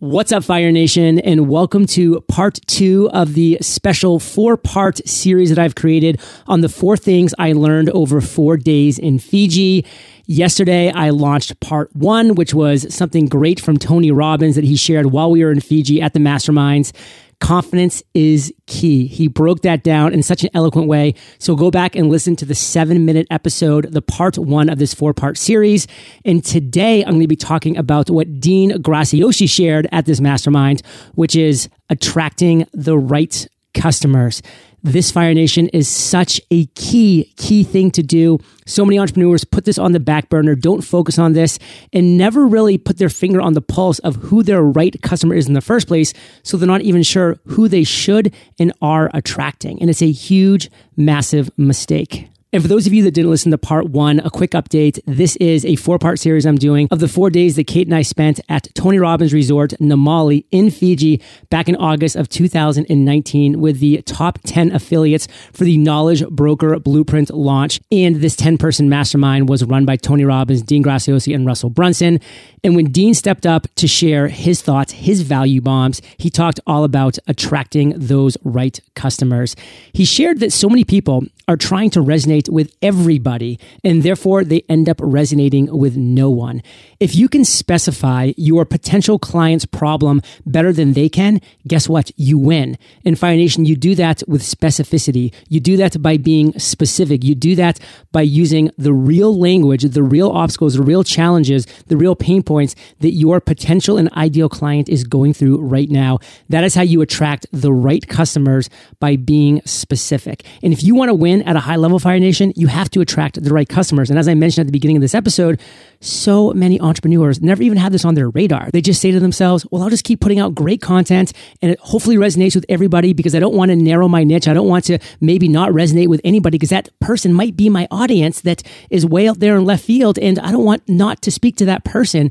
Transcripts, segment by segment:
What's up, Fire Nation, and welcome to part two of the special four part series that I've created on the four things I learned over four days in Fiji. Yesterday, I launched part one, which was something great from Tony Robbins that he shared while we were in Fiji at the Masterminds. Confidence is key. He broke that down in such an eloquent way. So go back and listen to the seven minute episode, the part one of this four part series. And today I'm going to be talking about what Dean Graziosi shared at this mastermind, which is attracting the right customers. This Fire Nation is such a key, key thing to do. So many entrepreneurs put this on the back burner, don't focus on this, and never really put their finger on the pulse of who their right customer is in the first place. So they're not even sure who they should and are attracting. And it's a huge, massive mistake. And for those of you that didn't listen to part one, a quick update. This is a four part series I'm doing of the four days that Kate and I spent at Tony Robbins Resort, Namale in Fiji back in August of 2019 with the top 10 affiliates for the Knowledge Broker Blueprint launch. And this 10 person mastermind was run by Tony Robbins, Dean Graziosi, and Russell Brunson. And when Dean stepped up to share his thoughts, his value bombs, he talked all about attracting those right customers. He shared that so many people are trying to resonate with everybody, and therefore they end up resonating with no one. If you can specify your potential client's problem better than they can, guess what? You win. In Fire Nation, you do that with specificity. You do that by being specific. You do that by using the real language, the real obstacles, the real challenges, the real pain points that your potential and ideal client is going through right now. That is how you attract the right customers by being specific. And if you want to win at a high level, Fire Nation, you have to attract the right customers. And as I mentioned at the beginning of this episode, so many entrepreneurs never even have this on their radar. They just say to themselves, well, I'll just keep putting out great content and it hopefully resonates with everybody because I don't want to narrow my niche. I don't want to maybe not resonate with anybody because that person might be my audience that is way out there in left field. And I don't want not to speak to that person.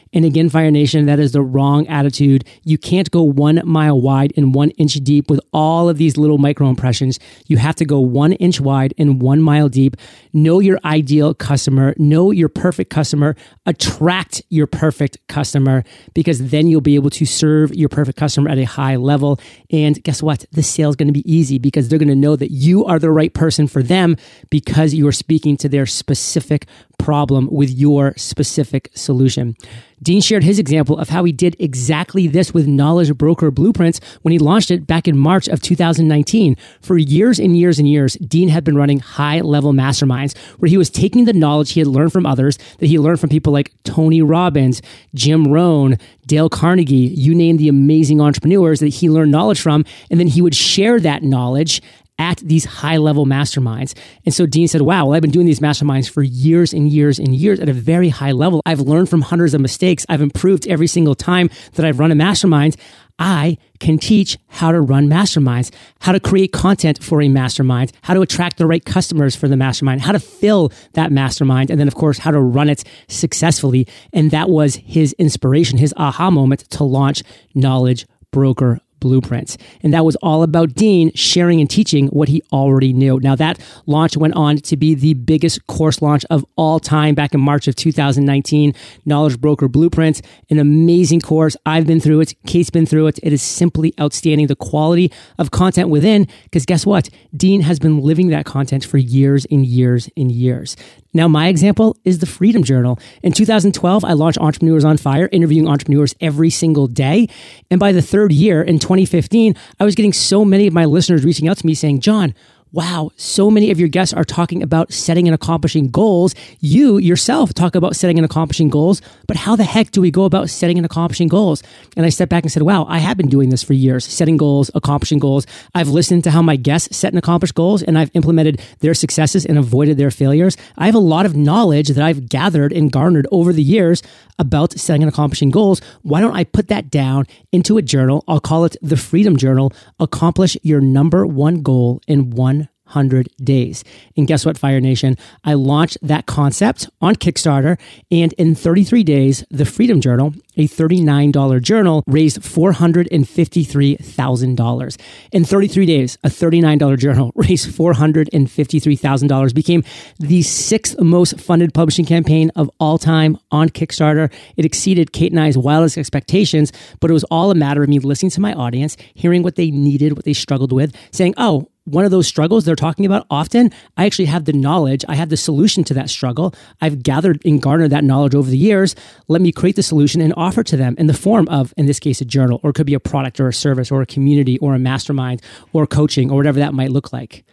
And again, Fire Nation, that is the wrong attitude. You can't go one mile wide and one inch deep with all of these little micro impressions. You have to go one inch wide and one mile deep. Know your ideal customer, know your perfect customer, attract your perfect customer, because then you'll be able to serve your perfect customer at a high level. And guess what? The sale is going to be easy because they're going to know that you are the right person for them because you are speaking to their specific problem with your specific solution. Dean shared his example of how he did exactly this with Knowledge Broker Blueprints when he launched it back in March of 2019. For years and years and years, Dean had been running high level masterminds where he was taking the knowledge he had learned from others that he learned from people like Tony Robbins, Jim Rohn, Dale Carnegie, you name the amazing entrepreneurs that he learned knowledge from, and then he would share that knowledge at these high level masterminds. And so Dean said, Wow, well, I've been doing these masterminds for years and years and years at a very high level. I've learned from hundreds of mistakes. I've improved every single time that I've run a mastermind. I can teach how to run masterminds, how to create content for a mastermind, how to attract the right customers for the mastermind, how to fill that mastermind, and then, of course, how to run it successfully. And that was his inspiration, his aha moment to launch Knowledge Broker blueprints. And that was all about Dean sharing and teaching what he already knew. Now, that launch went on to be the biggest course launch of all time back in March of 2019. Knowledge Broker Blueprints, an amazing course. I've been through it. Kate's been through it. It is simply outstanding. The quality of content within, because guess what? Dean has been living that content for years and years and years. Now, my example is the Freedom Journal. In 2012, I launched Entrepreneurs on Fire, interviewing entrepreneurs every single day. And by the third year, in 2015, I was getting so many of my listeners reaching out to me saying, John, wow, so many of your guests are talking about setting and accomplishing goals. You yourself talk about setting and accomplishing goals, but how the heck do we go about setting and accomplishing goals? And I stepped back and said, wow, I have been doing this for years, setting goals, accomplishing goals. I've listened to how my guests set and accomplish goals, and I've implemented their successes and avoided their failures. I have a lot of knowledge that I've gathered and garnered over the years about setting and accomplishing goals. Why don't I put that down into a journal? I'll call it the Freedom Journal. Accomplish your number one goal in one 100 days. And guess what, Fire Nation? I launched that concept on Kickstarter, and in 33 days, the Freedom Journal, a $39 journal, raised $453,000. In 33 days, a $39 journal raised $453,000, became the sixth most funded publishing campaign of all time on Kickstarter. It exceeded Kate and I's wildest expectations, but it was all a matter of me listening to my audience, hearing what they needed, what they struggled with, saying, oh, one of those struggles they're talking about often, I actually have the knowledge, I have the solution to that struggle. I've gathered and garnered that knowledge over the years. Let me create the solution and offer to them in the form of, in this case, a journal, or it could be a product or a service or a community or a mastermind or coaching or whatever that might look like.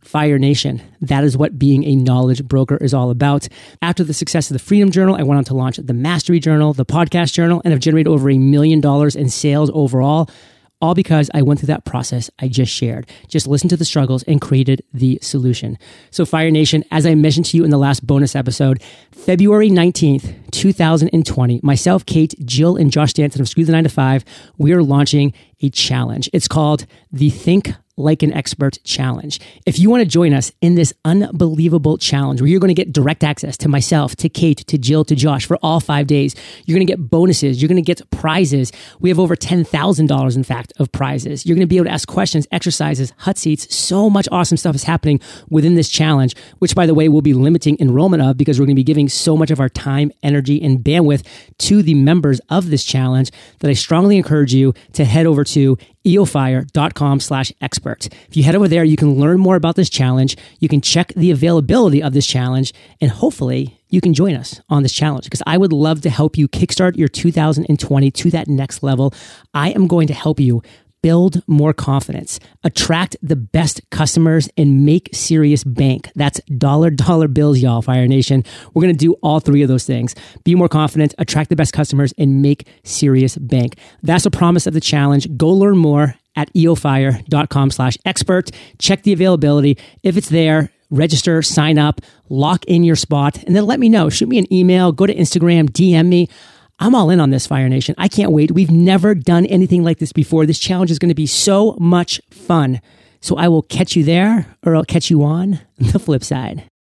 Fire Nation. That is what being a knowledge broker is all about. After the success of the Freedom Journal, I went on to launch the Mastery Journal, the Podcast Journal, and have generated over a million dollars in sales overall all because I went through that process I just shared. Just listened to the struggles and created the solution. So, Fire Nation, as I mentioned to you in the last bonus episode, February 19th, 2020, myself, Kate, Jill, and Josh Stanton of Screw the 9 to 5, we are launching a challenge. It's called the Think like an expert challenge. If you want to join us in this unbelievable challenge where you're going to get direct access to myself, to Kate, to Jill, to Josh for all five days, you're going to get bonuses, you're going to get prizes. We have over $10,000, in fact, of prizes. You're going to be able to ask questions, exercises, hut seats. So much awesome stuff is happening within this challenge, which, by the way, we'll be limiting enrollment of because we're going to be giving so much of our time, energy, and bandwidth to the members of this challenge that I strongly encourage you to head over to eofire.com slash expert. If you head over there, you can learn more about this challenge. You can check the availability of this challenge and hopefully you can join us on this challenge because I would love to help you kickstart your 2020 to that next level. I am going to help you build more confidence, attract the best customers, and make serious bank. That's dollar, dollar bills, y'all, Fire Nation. We're to do all three of those things. Be more confident, attract the best customers, and make serious bank. That's a promise of the challenge. Go learn more at eofire.com slash expert. Check the availability. If it's there, register, sign up, lock in your spot, and then let me know. Shoot me an email, go to Instagram, DM me. I'm all in on this, Fire Nation. I can't wait. We've never done anything like this before. This challenge is going to be so much fun. So I will catch you there, or I'll catch you on the flip side.